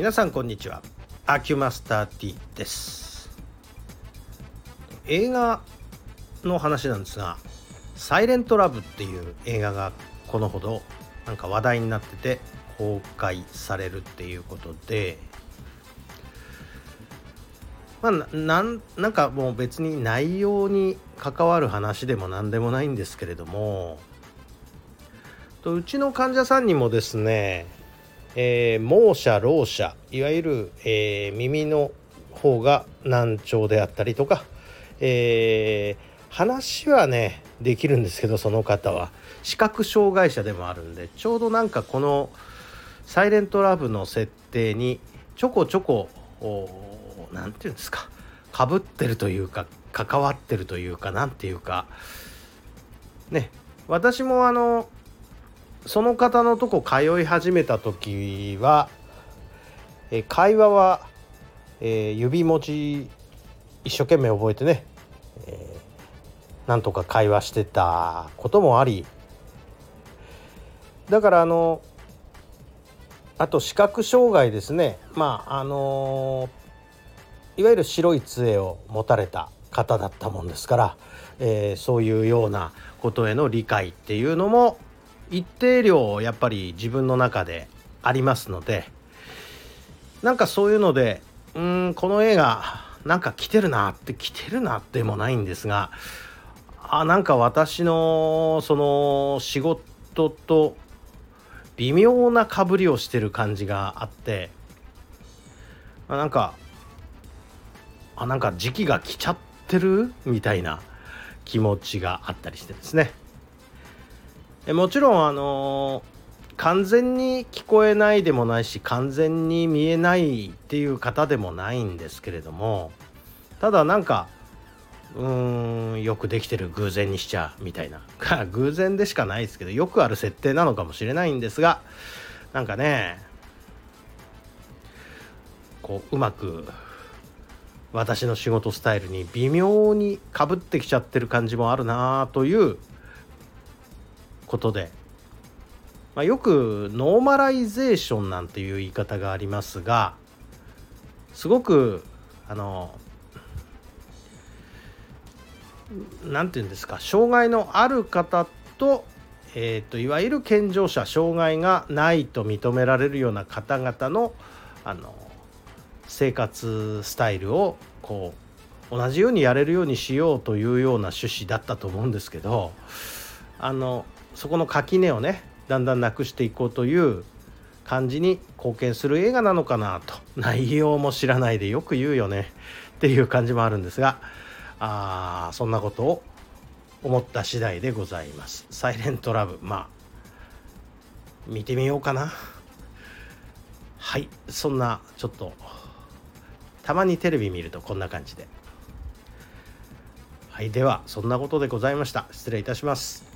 皆さんこんにちは。アキュマスター T です。映画の話なんですが「サイレントラブ」っていう映画がこのほどなんか話題になってて公開されるっていうことでまあなんなんかもう別に内容に関わる話でも何でもないんですけれどもとうちの患者さんにもですね、えー、盲者ろう者いわゆる、えー、耳の方が難聴であったりとか、えー、話はねできるんですけどその方は。視覚障害者でもあるんでちょうどなんかこの「サイレントラブ」の設定にちょこちょこ何て言うんですかかぶってるというか関わってるというか何ていうかね私もあのその方のとこ通い始めた時は、え会話は、えー、指文字一生懸命覚えてね、えー、なんとか会話してたこともありだからあのあと視覚障害ですね。まああのいわゆる白い杖を持たれた方だったもんですから、えー、そういうようなことへの理解っていうのも一定量やっぱり自分の中でありますのでなんかそういうのでうんこの映画なんか来てるなって来てるなでもないんですがあなんか私のその仕事と微妙なかぶりをしてる感じがあってなんかあなんか時期が来ちゃってるみたいな気持ちがあったりしてですね。もちろんあの完全に聞こえないでもないし完全に見えないっていう方でもないんですけれどもただなんかうーんよくできてる偶然にしちゃうみたいな。偶然でしかないですけどよくある設定なのかもしれないんですがなんかねこううまく私の仕事スタイルに微妙にかぶってきちゃってる感じもあるなということで、まあ、よくノーマライゼーションなんていう言い方がありますがすごくあの何て言うんですか障害のある方と,、えーと、いわゆる健常者障害がないと認められるような方々のあの生活スタイルをこう同じようにやれるようにしようというような趣旨だったと思うんですけどあのそこの垣根をねだんだんなくしていこうという感じに貢献する映画なのかなと 内容も知らないでよく言うよねっていう感じもあるんですがあそんなことを思った次第でございます。サイレントラブまあ見てみようかな。はいそんなちょっとたまにテレビ見るとこんな感じで。はいではそんなことでございました。失礼いたします。